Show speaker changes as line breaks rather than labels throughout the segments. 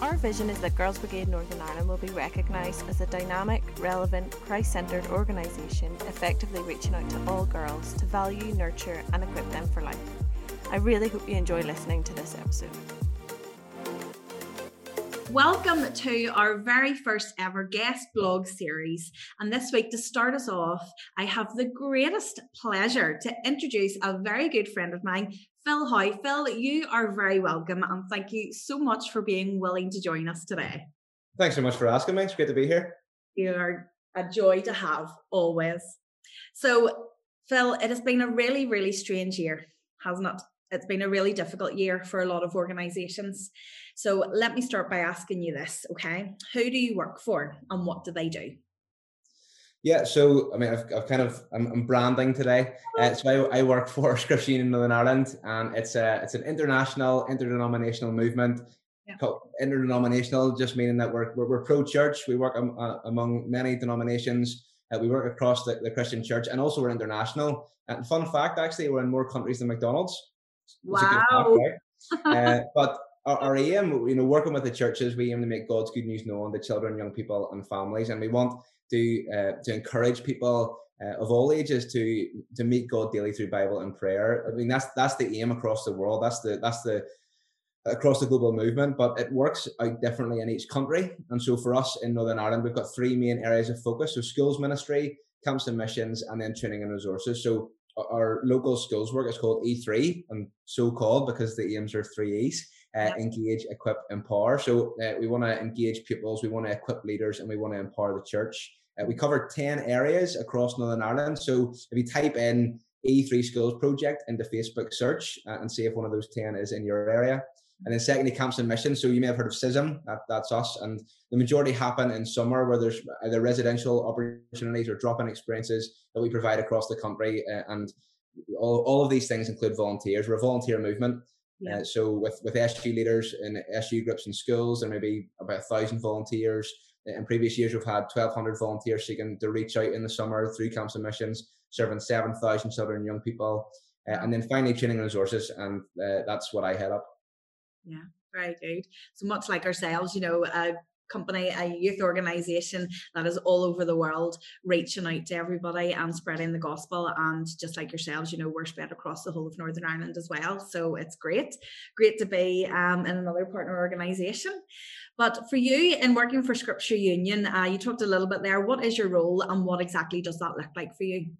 Our vision is that Girls Brigade Northern Ireland will be recognised as a dynamic, relevant, Christ centred organisation effectively reaching out to all girls to value, nurture, and equip them for life. I really hope you enjoy listening to this episode. Welcome to our very first ever guest blog series. And this week, to start us off, I have the greatest pleasure to introduce a very good friend of mine, Phil Howe. Phil, you are very welcome and thank you so much for being willing to join us today.
Thanks so much for asking me. It's great to be here.
You are a joy to have always. So, Phil, it has been a really, really strange year, hasn't it? It's been a really difficult year for a lot of organizations. So, let me start by asking you this, okay? Who do you work for and what do they do?
Yeah, so I mean, I've, I've kind of I'm, I'm branding today. Uh, so I, I work for Scripture Union Northern Ireland, and it's a it's an international interdenominational movement. Yeah. Called interdenominational, just meaning that we're we're, we're pro church. We work um, uh, among many denominations. Uh, we work across the, the Christian church, and also we're international. And fun fact, actually, we're in more countries than McDonald's.
Wow! Fact,
right? uh, but our, our aim, you know, working with the churches, we aim to make God's good news known to children, young people, and families, and we want to uh, to encourage people uh, of all ages to to meet God daily through Bible and prayer. I mean that's that's the aim across the world. That's the that's the across the global movement, but it works out differently in each country. And so for us in Northern Ireland, we've got three main areas of focus: so schools ministry, camps and missions, and then training and resources. So our local schools work is called E3, and so called because the aims are three E's uh, engage, equip, empower. So uh, we want to engage pupils, we want to equip leaders, and we want to empower the church. Uh, we cover 10 areas across Northern Ireland. So if you type in E3 Schools Project into Facebook search uh, and see if one of those 10 is in your area. And then secondly, camps and missions. So you may have heard of CSSM, that, that's us. And the majority happen in summer where there's either residential opportunities or drop-in experiences that we provide across the country. Uh, and all, all of these things include volunteers. We're a volunteer movement. Yeah. Uh, so with with SU leaders and SU groups in schools, there may be about a thousand volunteers. In previous years, we've had 1,200 volunteers seeking to reach out in the summer through camps and missions, serving 7,000 children and young people. Uh, and then finally, training resources, and uh, that's what I head up.
Yeah, very good. So much like ourselves, you know, uh, company, a youth organization that is all over the world, reaching out to everybody and spreading the gospel. And just like yourselves, you know, we're spread across the whole of Northern Ireland as well. So it's great, great to be um, in another partner organization. But for you in working for Scripture Union, uh, you talked a little bit there. What is your role and what exactly does that look like for you?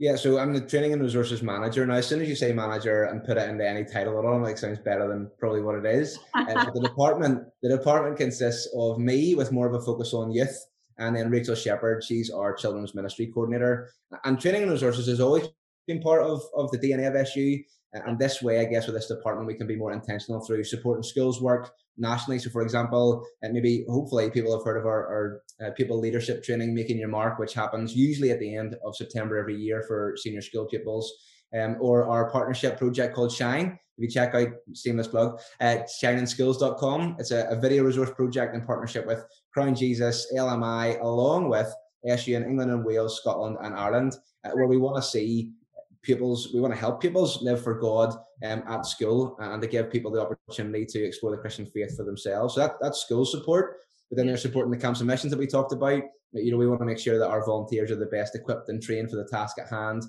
Yeah, so I'm the training and resources manager. Now, as soon as you say manager and put it into any title at all, like sounds better than probably what it is. uh, the department, the department consists of me with more of a focus on youth, and then Rachel Shepherd, she's our children's ministry coordinator. And training and resources has always been part of, of the DNA of SU. And this way, I guess, with this department, we can be more intentional through supporting schools work nationally. So, for example, and maybe hopefully people have heard of our, our uh, people leadership training, Making Your Mark, which happens usually at the end of September every year for senior school pupils. Um, or our partnership project called Shine. If you check out seamless plug at shiningschools.com, it's a, a video resource project in partnership with Crown Jesus, LMI, along with SU in England and Wales, Scotland and Ireland, uh, where we want to see pupils, we want to help pupils live for God um, at school and to give people the opportunity to explore the Christian faith for themselves. So that, that's school support. But then they're supporting the camps and missions that we talked about. You know, we want to make sure that our volunteers are the best equipped and trained for the task at hand.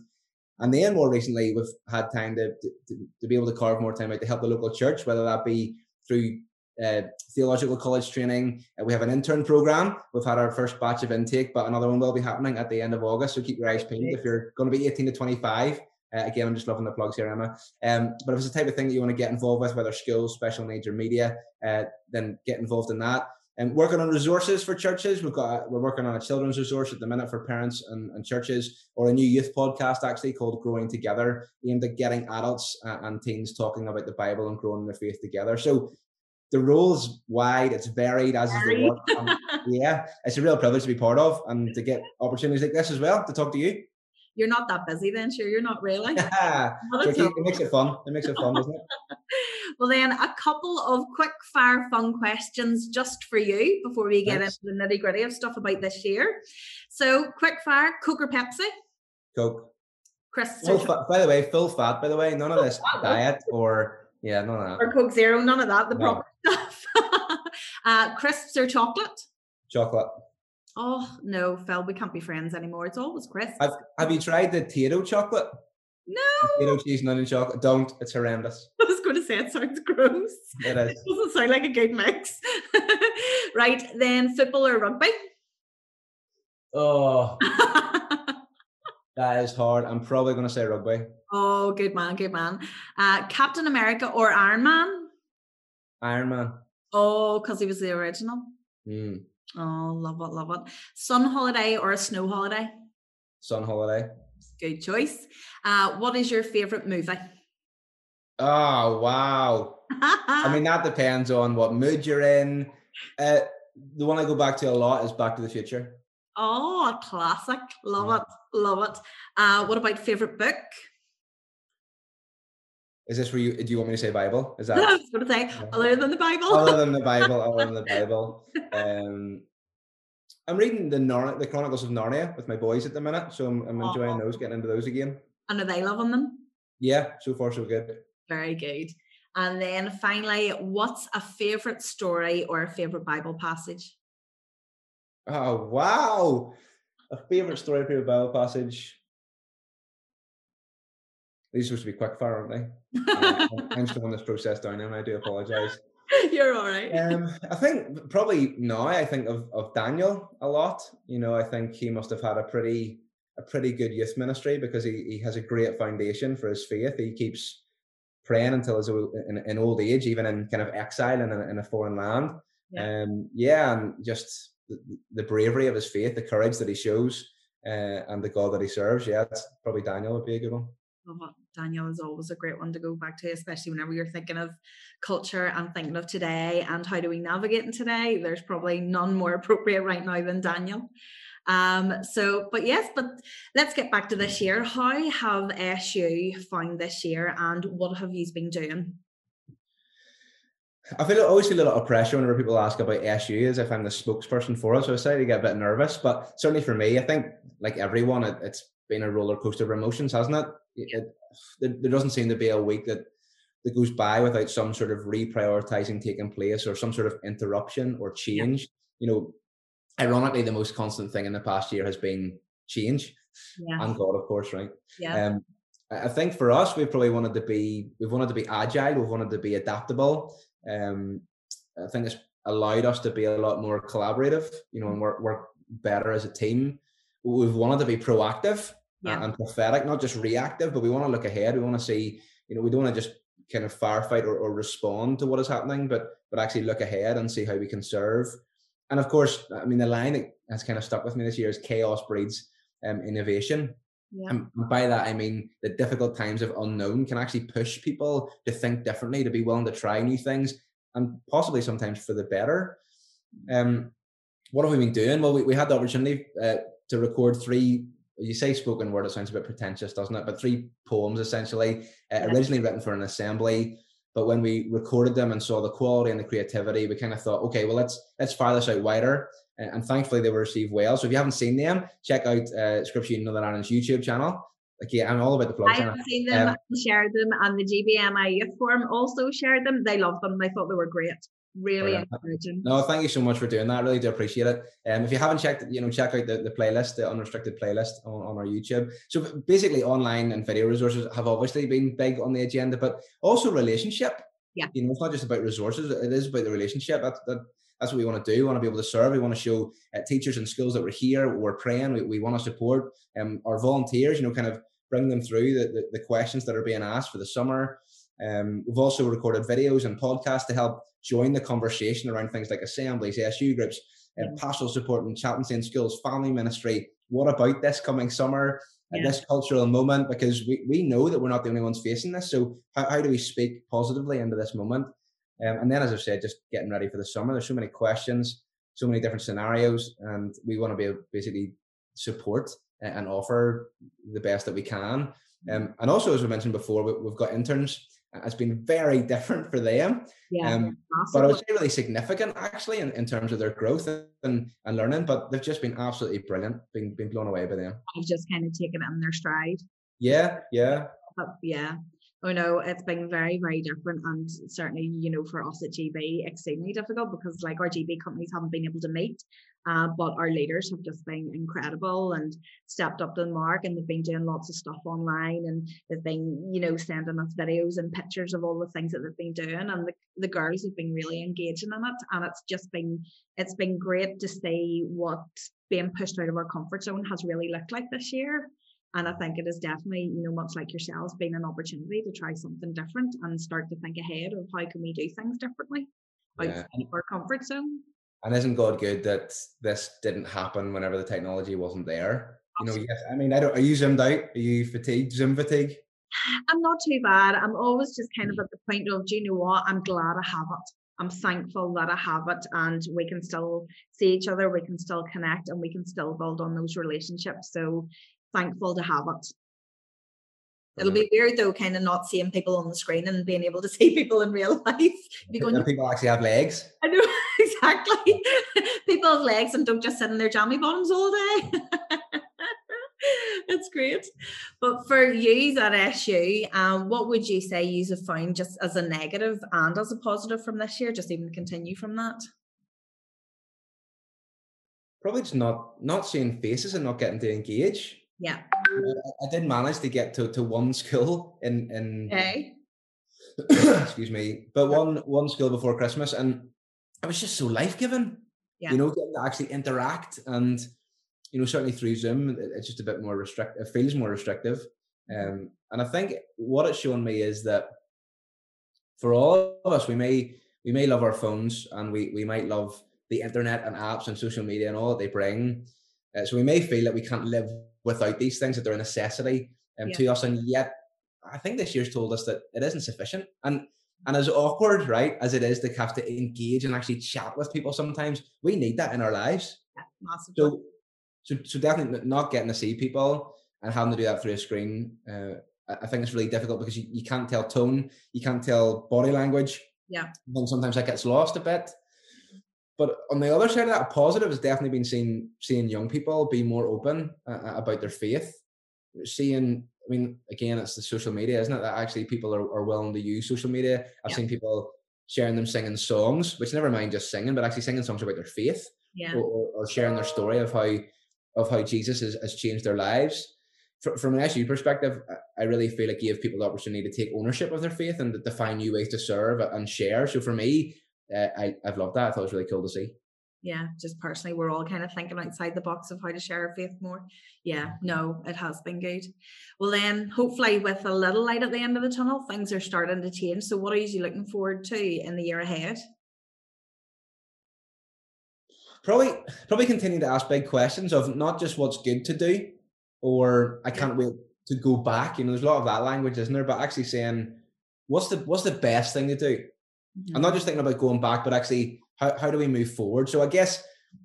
And then more recently, we've had time to, to, to be able to carve more time out to help the local church, whether that be through uh, theological college training. Uh, we have an intern program. We've had our first batch of intake, but another one will be happening at the end of August. So keep your eyes peeled. If you're going to be 18 to 25, uh, again, I'm just loving the plugs here, Emma. Um, but if it's the type of thing that you want to get involved with, whether skills, special needs, or media, uh, then get involved in that. And working on resources for churches, we've got we're working on a children's resource at the minute for parents and, and churches, or a new youth podcast actually called Growing Together, aimed at getting adults uh, and teens talking about the Bible and growing their faith together. So the role's wide, it's varied as is the work. Um, yeah, it's a real privilege to be part of and to get opportunities like this as well to talk to you.
You're not that busy then, sure. You're not really.
Yeah, it makes it fun. It makes it fun, doesn't it?
well, then, a couple of quick fire fun questions just for you before we get Thanks. into the nitty gritty of stuff about this year. So, quick fire Coke or Pepsi?
Coke.
Chris.
by the way, full fat, by the way. None of this diet or, yeah, none of that.
Or Coke Zero, none of that. The no. proper stuff. Uh, crisps or chocolate?
Chocolate.
Oh no, Phil, we can't be friends anymore. It's always crisps.
Have, have you tried the Tayto chocolate?
No.
Potato cheese and onion chocolate. Don't. It's horrendous.
I was going to say it sounds gross.
It is.
It doesn't sound like a good mix. right, then football or rugby?
Oh, that is hard. I'm probably going to say rugby.
oh, good man, good man. Uh, Captain America or Iron Man?
Iron Man.
Oh, because he was the original.
Mm.
Oh, love it, love it. Sun holiday or a snow holiday?
Sun holiday.
Good choice. Uh, what is your favorite movie?
Oh, wow. I mean, that depends on what mood you're in. Uh, the one I go back to a lot is Back to the Future.
oh, classic. Love it, love it. Uh, what about favorite book?
Is this where you do you want me to say Bible? Is that I
was going to say, other than the Bible.
other than the Bible? Other than the Bible. Um, I'm reading the Nar- the Chronicles of Narnia with my boys at the minute, so I'm, I'm enjoying those, getting into those again.
and are they loving them?
Yeah, so far so good.
Very good. And then finally, what's a favorite story or a favorite Bible passage?
Oh wow! A favorite story your Bible passage. These are supposed to be quick fire, aren't they? Uh, I'm- I'm slowing this process down, and I do apologise.
You're all right.
Um, I think probably now I think of, of Daniel a lot. You know, I think he must have had a pretty a pretty good youth ministry because he, he has a great foundation for his faith. He keeps praying until his old, in, in old age, even in kind of exile in a, in a foreign land.
Yeah.
Um, yeah, and just the, the bravery of his faith, the courage that he shows, uh, and the God that he serves. Yeah, it's probably Daniel would be a good one.
Love it. Daniel is always a great one to go back to, especially whenever you're thinking of culture and thinking of today and how do we navigate in today. There's probably none more appropriate right now than Daniel. Um, so, but yes, but let's get back to this year. How have SU found this year and what have you been doing?
I feel I always feel a lot of pressure whenever people ask about SU as if I'm the spokesperson for it. So I slightly get a bit nervous, but certainly for me, I think like everyone, it, it's been a roller coaster of emotions, hasn't it? it, there, there doesn't seem to be a week that that goes by without some sort of reprioritizing taking place or some sort of interruption or change. You know, ironically, the most constant thing in the past year has been change
Yeah.
and God, of course, right?
Yeah.
Um, I I think for us, we probably wanted to be, we've wanted to be agile, we've wanted to be adaptable. Um, I think it's allowed us to be a lot more collaborative, you know, and work, work better as a team. We've wanted to be proactive
Yeah.
and prophetic, not just reactive, but we want to look ahead. We want to see, you know, we don't want to just kind of firefight or, or respond to what is happening, but but actually look ahead and see how we can serve. And of course, I mean, the line that has kind of stuck with me this year is chaos breeds um, innovation.
yeah.
And by that, I mean the difficult times of unknown can actually push people to think differently, to be willing to try new things, and possibly sometimes for the better. Um, what have we been doing? Well, we, we had the opportunity uh, to record three. You say spoken word, it sounds a bit pretentious, doesn't it? But three poems essentially, uh, originally written for an assembly. But when we recorded them and saw the quality and the creativity, we kind of thought, okay, well let's let's fire this out wider. Uh, and thankfully, they were received well. So if you haven't seen them, check out uh, Scripture Union Northern Ireland's YouTube channel. Like, yeah, I'm all about the plug
I've seen them
Um,
shared them, and the GBNI Youth Forum also shared them. They loved them. They thought they were great. Really
Brilliant.
encouraging.
No, thank you so much for doing that. I really do appreciate it. Um, if you haven't checked, you know, check out the, the playlist, the unrestricted playlist on, on our YouTube. So basically, online and video resources have obviously been big on the agenda, but also relationship.
Yeah.
You know, it's not just about resources; it is about the relationship. That, that that's what we want to do. We want to be able to serve. We want to show uh, teachers and schools that we're here. We're praying. We, we want to support um, our volunteers. You know, kind of bring them through the, the, the questions that are being asked for the summer. Um, we've also recorded videos and podcasts to help join the conversation around things like assemblies, SU groups, uh, pastoral support and chaplaincy in schools, family ministry. What about this coming summer, uh,
Yeah.
this cultural moment? Because we, we know that we're not the only ones facing this. So how, how do we speak positively into this moment? Um, and then, as I've said, just getting ready for the summer. There's so many questions, so many different scenarios, and we want to be able to basically support and offer the best that we can. Um, and also, as we mentioned before, we, we've got interns. It's been very different for them,
Yeah.
um, but I would say really significant actually in, in terms of their growth and, and learning. But they've just been absolutely brilliant, been, been blown away by them.
I've just kind of taken it in their stride.
Yeah, yeah.
But yeah, Oh no, it's been very, very different, and certainly, you know, for us at GB, extremely difficult because like our GB companies haven't been able to meet, uh, but our leaders have just been incredible and stepped up to the mark, and they've been doing lots of stuff online, and they've been, you know, sending us videos and pictures of all the things that they've been doing, and the, the girls have been really engaging in it, and it's just been, it's been great to see what being pushed out of our comfort zone has really looked like this year. And I think it is definitely, you know, much like yourselves, being an opportunity to try something different and start to think ahead of how can we do things differently outside yeah. our comfort zone.
And isn't God good that this didn't happen whenever the technology wasn't there? Absolutely. You know, yes. I mean, I don't. Are you zoomed out? Are you fatigued? Zoom fatigue?
I'm not too bad. I'm always just kind of mm. at the point of, do you know what? I'm glad I have it. I'm thankful that I have it and we can still see each other, we can still connect, and we can still build on those relationships. So thankful to have it. It'll be weird though, kind of not seeing people on the screen and being able to see people in real life.
Going, people actually have legs.
I know exactly. people have legs and don't just sit in their jammy bottoms all day. That's great. But for you at SU, um, what would you say you have found just as a negative and as a positive from this year? Just even continue from that.
Probably just not not seeing faces and not getting to engage.
Yeah.
I, did manage to get to, to one school in in
okay.
excuse me, but one one school before Christmas, and it was just so life giving. Yeah. You know, getting to actually interact, and you know, certainly through Zoom, it's just a bit more restrictive. It feels more restrictive, um, and I think what it's shown me is that for all of us, we may we may love our phones, and we we might love the internet and apps and social media and all that they bring. Uh, so we may feel that we can't live without these things that they're a necessity um, yeah. to us and yet i think this year's told us that it isn't sufficient and and as awkward right as it is to have to engage and actually chat with people sometimes we need that in our lives
yeah,
so so so definitely not getting to see people and having to do that through a screen uh, I think it's really difficult because you, you can't tell tone, you can't tell body language.
Yeah.
And sometimes that gets lost a bit. But on the other side of that, positive has definitely been seeing seeing young people be more open uh, uh, about their faith. Seeing, I mean, again, it's the social media, isn't it? That actually people are, are willing to use social media. I've yeah. seen people sharing them singing songs, which never mind just singing, but actually singing songs about their faith,
yeah.
or, or, sharing their story of how of how Jesus has, has changed their lives. From an SU perspective, I really feel like you give people the opportunity to take ownership of their faith and to find new ways to serve and share. So for me, uh, I, I've loved that. I thought it was really cool to see.
Yeah, just personally, we're all kind of thinking outside the box of how to share our faith more. Yeah, no, it has been good. Well, then, hopefully, with a little light at the end of the tunnel, things are starting to change. So, what are you looking forward to in the year ahead?
Probably, probably continue to ask big questions of not just what's good to do, or I can't wait to go back. You know, there's a lot of that language, isn't there? But actually saying, what's the what's the best thing to do? Mm-hmm. I'm not just thinking about going back, but actually how, how do we move forward? So I guess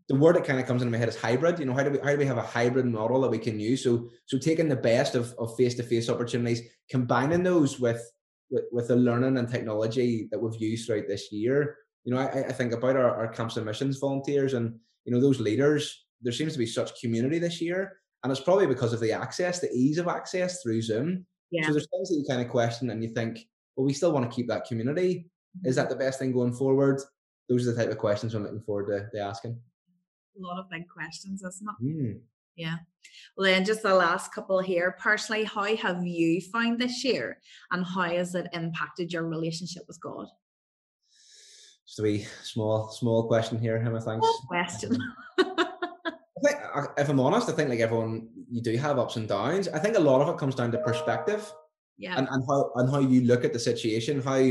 the word that kind of comes into my head is hybrid. You know, how do we how do we have a hybrid model that we can use? So so taking the best of of face to face opportunities, combining those with, with with the learning and technology that we've used throughout this year. You know, I, I think about our, our camps and missions volunteers and you know those leaders. There seems to be such community this year, and it's probably because of the access, the ease of access through Zoom.
Yeah.
So there's things that you kind of question and you think, well, we still want to keep that community. Is that the best thing going forward? Those are the type of questions I'm looking forward to, to asking.
A lot of big questions, isn't it?
Mm.
Yeah. Well, then just the last couple here. Personally, how have you found this year and how has it impacted your relationship with God?
Just a wee small, small question here, Emma. Thanks.
Small question.
I think, if I'm honest, I think like everyone, you do have ups and downs. I think a lot of it comes down to perspective.
Yeah.
And, and how and how you look at the situation, how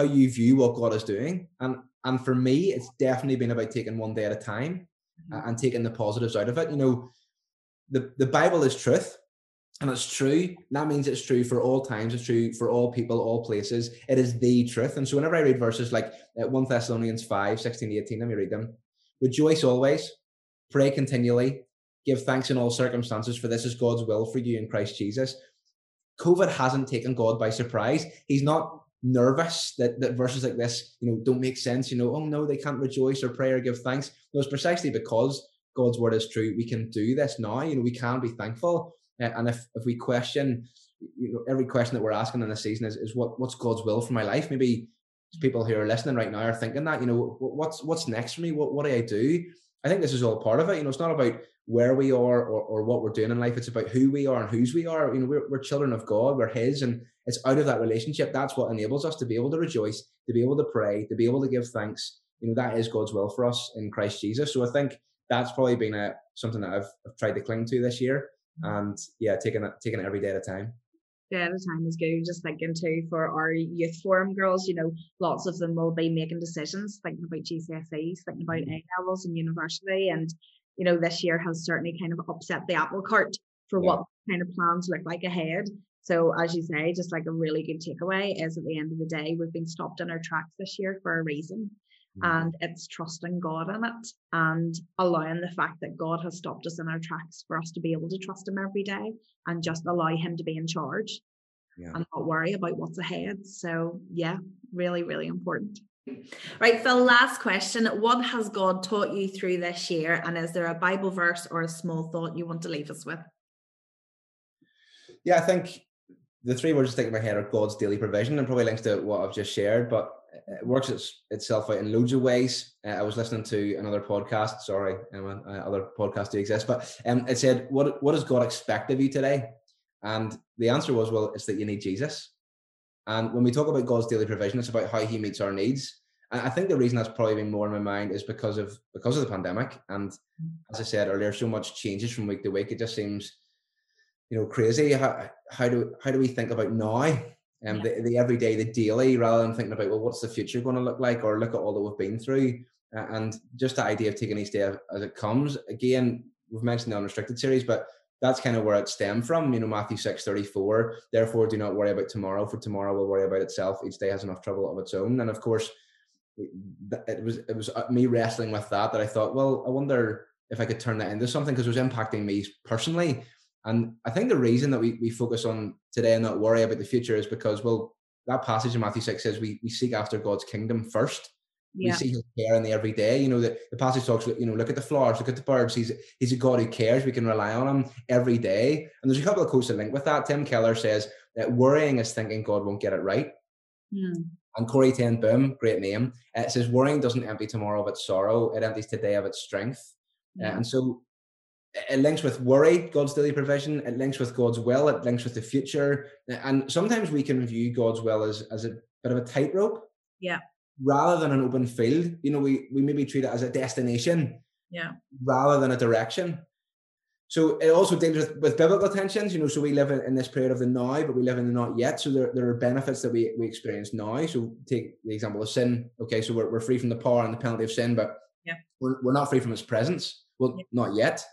how you view what God is doing. And and for me, it's definitely been about taking one day at a time mm-hmm. and taking the positives out of it. You know, the, the Bible is truth and it's true. That means it's true for all times. It's true for all people, all places. It is the truth. And so whenever I read verses like uh, 1 Thessalonians 5, 16 18, let me read them. Rejoice always, pray continually, give thanks in all circumstances, for this is God's will for you in Christ Jesus. COVID hasn't taken God by surprise. He's not nervous that, that verses like this, you know, don't make sense. You know, oh no, they can't rejoice or pray or give thanks. No, it's precisely because God's word is true. We can do this now. You know, we can be thankful. Uh, and if, if we question you know, every question that we're asking in this season is, is what what's God's will for my life? Maybe people who are listening right now are thinking that, you know, what's what's next for me? What what do I do? I think this is all part of it. You know, it's not about where we are or, or what we're doing in life. It's about who we are and whose we are. You know, we're, we're children of God, we're His, and it's out of that relationship. That's what enables us to be able to rejoice, to be able to pray, to be able to give thanks. You know, that is God's will for us in Christ Jesus. So I think that's probably been a something that I've, I've tried to cling to this year, mm-hmm. and yeah, taking it taking it every day at a time
at a time is good. Just thinking too for our youth forum girls, you know, lots of them will be making decisions, thinking about GCSEs, thinking about mm-hmm. A levels and university, and you know, this year has certainly kind of upset the apple cart for yeah. what kind of plans look like ahead. So, as you say, just like a really good takeaway is at the end of the day, we've been stopped in our tracks this year for a reason. Mm-hmm. And it's trusting God in it and allowing the fact that God has stopped us in our tracks for us to be able to trust Him every day and just allow Him to be in charge yeah. and not worry about what's ahead. So, yeah, really, really important. Right, Phil, last question. What has God taught you through this year? And is there a Bible verse or a small thought you want to leave us with?
Yeah, I think the three words that stick in my head are God's daily provision and probably links to what I've just shared, but it works its, itself out in loads of ways. Uh, I was listening to another podcast, sorry, Emma, uh, other podcasts do exist, but um, it said, what, what does God expect of you today? And the answer was, well, it's that you need Jesus. And when we talk about God's daily provision, it's about how He meets our needs. And I think the reason that's probably been more in my mind is because of because of the pandemic. And as I said earlier, so much changes from week to week. It just seems, you know, crazy. How, how do how do we think about now? And um, yeah. the, the everyday, the daily, rather than thinking about well, what's the future going to look like, or look at all that we've been through, uh, and just the idea of taking each day as it comes. Again, we've mentioned the unrestricted series, but that's kind of where it stemmed from. You know, Matthew 6 34, therefore do not worry about tomorrow, for tomorrow will worry about itself. Each day has enough trouble of its own. And of course, it was it was uh, me wrestling with that that I thought, well, I wonder if I could turn that into something because it was impacting me personally. And I think the reason that we, we focus on today and not worry about the future is because, well, that passage in Matthew 6 says we, we seek after God's kingdom first yeah. We see his care in the everyday. You know, the, the passage talks, you know, look at the flowers, look at the birds. He's he's a God who cares. We can rely on him every day. And there's a couple of quotes that link with that. Tim Keller says that worrying is thinking God won't get it right. Mm. And Corrie ten Boom, great name, uh, it says worrying doesn't empty tomorrow of its sorrow, it empties today of its strength. Uh, and so it links with worry, God's daily provision. It links with God's will. It links with the future. And sometimes we can view God's will as, as a bit of a tightrope.
Yeah
rather than an open field, you know, we, we maybe treat it as a destination
yeah.
rather than a direction. So it also deals with, with biblical tensions, you know, so we live in, in, this period of the now, but we live in the not yet. So there, there are benefits that we, we experience now. So take the example of sin. Okay, so we're, we're free from the power and the penalty of sin, but
yeah.
we're, we're not free from its presence. Well, yeah. not yet.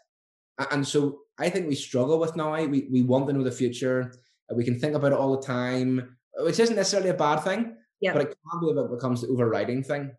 And so I think we struggle with now. We, we want to know the future. We can think about it all the time, which isn't necessarily a bad thing.
Yeah.
But it can be if it becomes the overriding thing.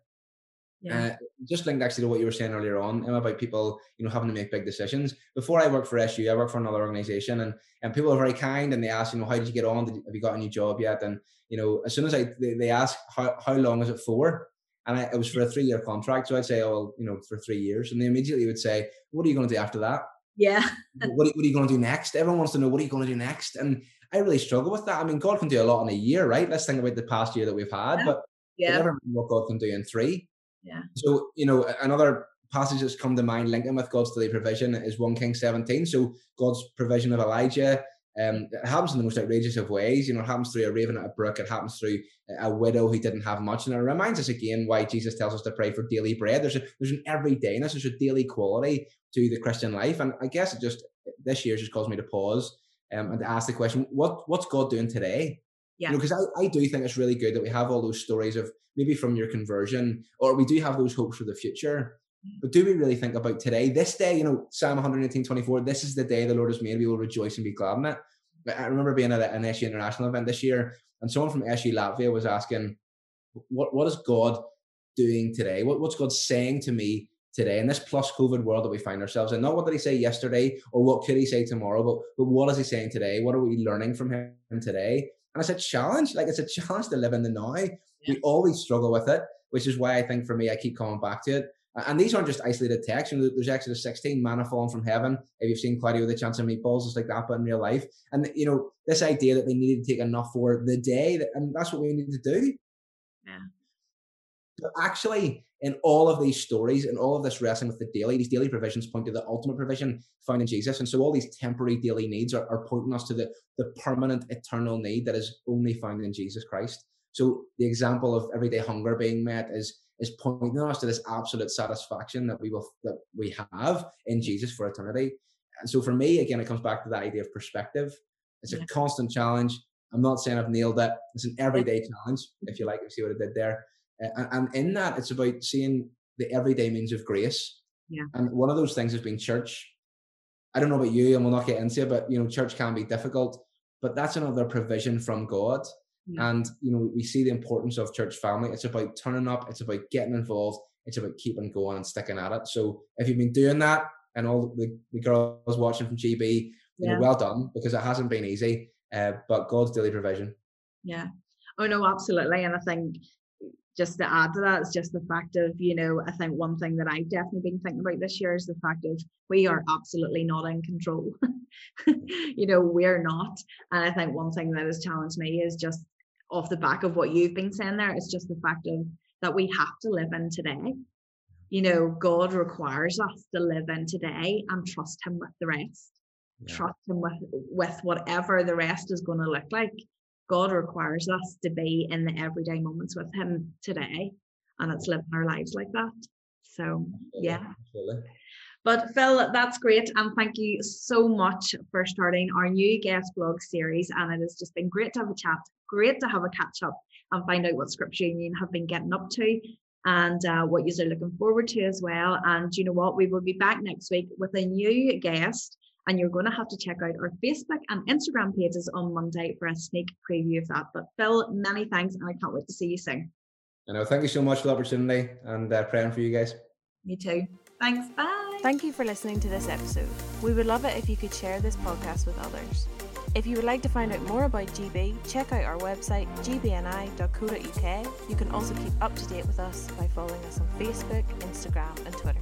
Yeah. Uh,
just linked actually to what you were saying earlier on Emma, about people, you know, having to make big decisions. Before I worked for SU, I worked for another organization, and and people are very kind, and they ask, you know, how did you get on? Did, have you got a new job yet? And you know, as soon as I they, they ask how how long is it for, and I, it was for a three year contract, so I'd say, oh, well, you know, for three years, and they immediately would say, what are you going to do after that?
Yeah.
what, what are you going to do next? Everyone wants to know what are you going to do next, and I really struggle with that. I mean, God can do a lot in a year, right? Let's think about the past year that we've had, yeah. but
yeah.
never what God can do in three.
Yeah.
So, you know, another passage that's come to mind linking with God's daily provision is 1 King 17. So God's provision of Elijah. Um, it happens in the most outrageous of ways. You know, it happens through a raven at a brook. It happens through a widow who didn't have much. And it reminds us again why Jesus tells us to pray for daily bread. There's a, there's an everydayness, there's a daily quality to the Christian life. And I guess it just, this year just caused me to pause um, and to ask the question, what what's God doing today?
Yeah.
Because you know, I, I do think it's really good that we have all those stories of maybe from your conversion, or we do have those hopes for the future. But do we really think about today, this day, you know, Psalm 118, 24, this is the day the Lord has made, we will rejoice and be glad in it. I remember being at an SU International event this year, and someone from SU Latvia was asking, what, what is God doing today? What, what's God saying to me today in this plus COVID world that we find ourselves in. Not what did he say yesterday or what could he say tomorrow, but, but what is he saying today? What are we learning from him today? And it's a challenge. Like it's a challenge to live in the now. Yeah. We always struggle with it, which is why I think for me, I keep coming back to it. And these aren't just isolated texts. You know, there's Exodus 16, manna falling from heaven. If you've seen Cloudy with a chance of meatballs, it's like that, but in real life. And you know, this idea that they needed to take enough for the day, that, and that's what we need to do.
Yeah.
But actually, in all of these stories and all of this wrestling with the daily, these daily provisions point to the ultimate provision found in Jesus. And so all these temporary daily needs are, are pointing us to the, the permanent eternal need that is only found in Jesus Christ. So the example of everyday hunger being met is is pointing us to this absolute satisfaction that we will that we have in Jesus for eternity. And so for me, again, it comes back to the idea of perspective. It's a constant challenge. I'm not saying I've nailed it. It's an everyday challenge, if you like, you see what I did there. And, and in that, it's about seeing the everyday means of grace.
Yeah.
And one of those things has been church. I don't know about you, and we'll not get into it, but you know, church can be difficult. But that's another provision from God. Yeah. And you know, we see the importance of church family. It's about turning up. It's about getting involved. It's about keeping going and sticking at it. So if you've been doing that, and all the, the girls watching from GB, you yeah. know, well done because it hasn't been easy. Uh, but God's daily provision.
Yeah. Oh no, absolutely. And I think just to add to that, it's just the fact of, you know, I think one thing that I've definitely been thinking about this year is the fact of we are absolutely not in control. you know, we're not. And I think one thing that has challenged me is just off the back of what you've been saying there, it's just the fact of that we have to live in today. You know, God requires us to live in today and trust Him with the rest. Yeah. Trust Him with with whatever the rest is going to look like. God requires us to be in the everyday moments with Him today, and it's living our lives like that. So, yeah. Absolutely. But Phil, that's great. And thank you so much for starting our new guest blog series. And it has just been great to have a chat, great to have a catch up and find out what Scripture Union have been getting up to and uh, what you are looking forward to as well. And you know what? We will be back next week with a new guest and you're going to have to check out our Facebook and Instagram pages on Monday for a sneak preview of that. But Phil, many thanks, and I can't wait to see you soon.
I know. Thank you so much for the opportunity and uh, praying for you guys.
Me too. Thanks. Bye.
Thank you for listening to this episode. We would love it if you could share this podcast with others. If you would like to find out more about GB, check out our website gbni.co.uk. You can also keep up to date with us by following us on Facebook, Instagram, and Twitter.